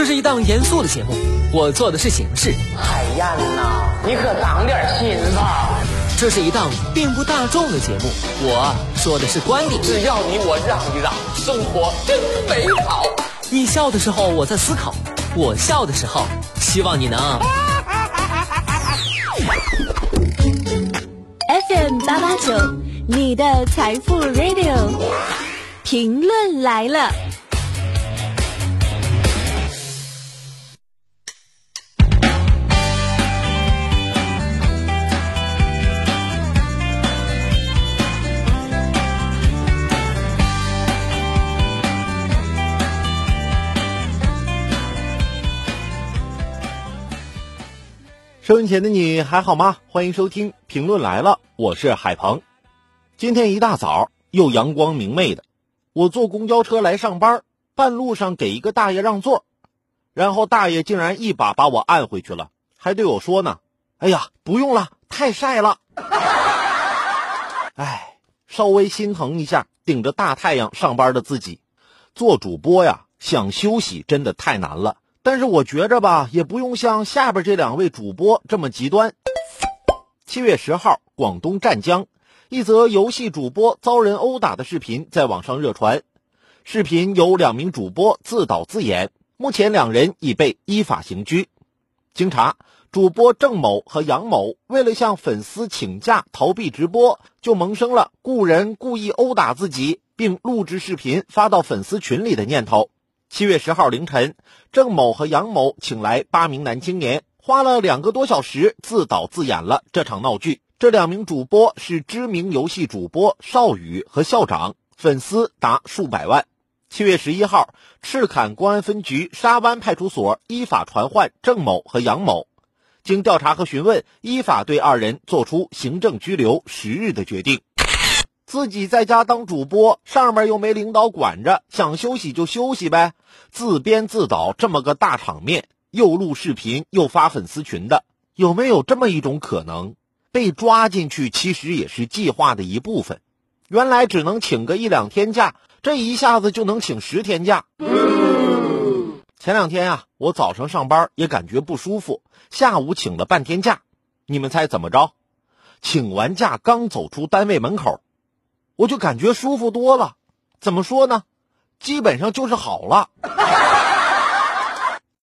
这是一档严肃的节目，我做的是形式。海燕呐，你可长点心吧！这是一档并不大众的节目，我说的是观点。只要你我让一让，生活真美好。你笑的时候我在思考，我笑的时候希望你能。FM 八八九，你的财富 Radio，评论来了。收音前的你还好吗？欢迎收听评论来了，我是海鹏。今天一大早又阳光明媚的，我坐公交车来上班，半路上给一个大爷让座，然后大爷竟然一把把我按回去了，还对我说呢：“哎呀，不用了，太晒了。”哎，稍微心疼一下顶着大太阳上班的自己，做主播呀，想休息真的太难了。但是我觉着吧，也不用像下边这两位主播这么极端。七月十号，广东湛江，一则游戏主播遭人殴打的视频在网上热传。视频有两名主播自导自演，目前两人已被依法刑拘。经查，主播郑某和杨某为了向粉丝请假逃避直播，就萌生了雇人故意殴打自己，并录制视频发到粉丝群里的念头。七月十号凌晨，郑某和杨某请来八名男青年，花了两个多小时自导自演了这场闹剧。这两名主播是知名游戏主播邵宇和校长，粉丝达数百万。七月十一号，赤坎公安分局沙湾派出所依法传唤郑某和杨某，经调查和询问，依法对二人作出行政拘留十日的决定。自己在家当主播，上面又没领导管着，想休息就休息呗。自编自导这么个大场面，又录视频又发粉丝群的，有没有这么一种可能，被抓进去其实也是计划的一部分？原来只能请个一两天假，这一下子就能请十天假。前两天啊，我早上上班也感觉不舒服，下午请了半天假。你们猜怎么着？请完假刚走出单位门口。我就感觉舒服多了，怎么说呢？基本上就是好了。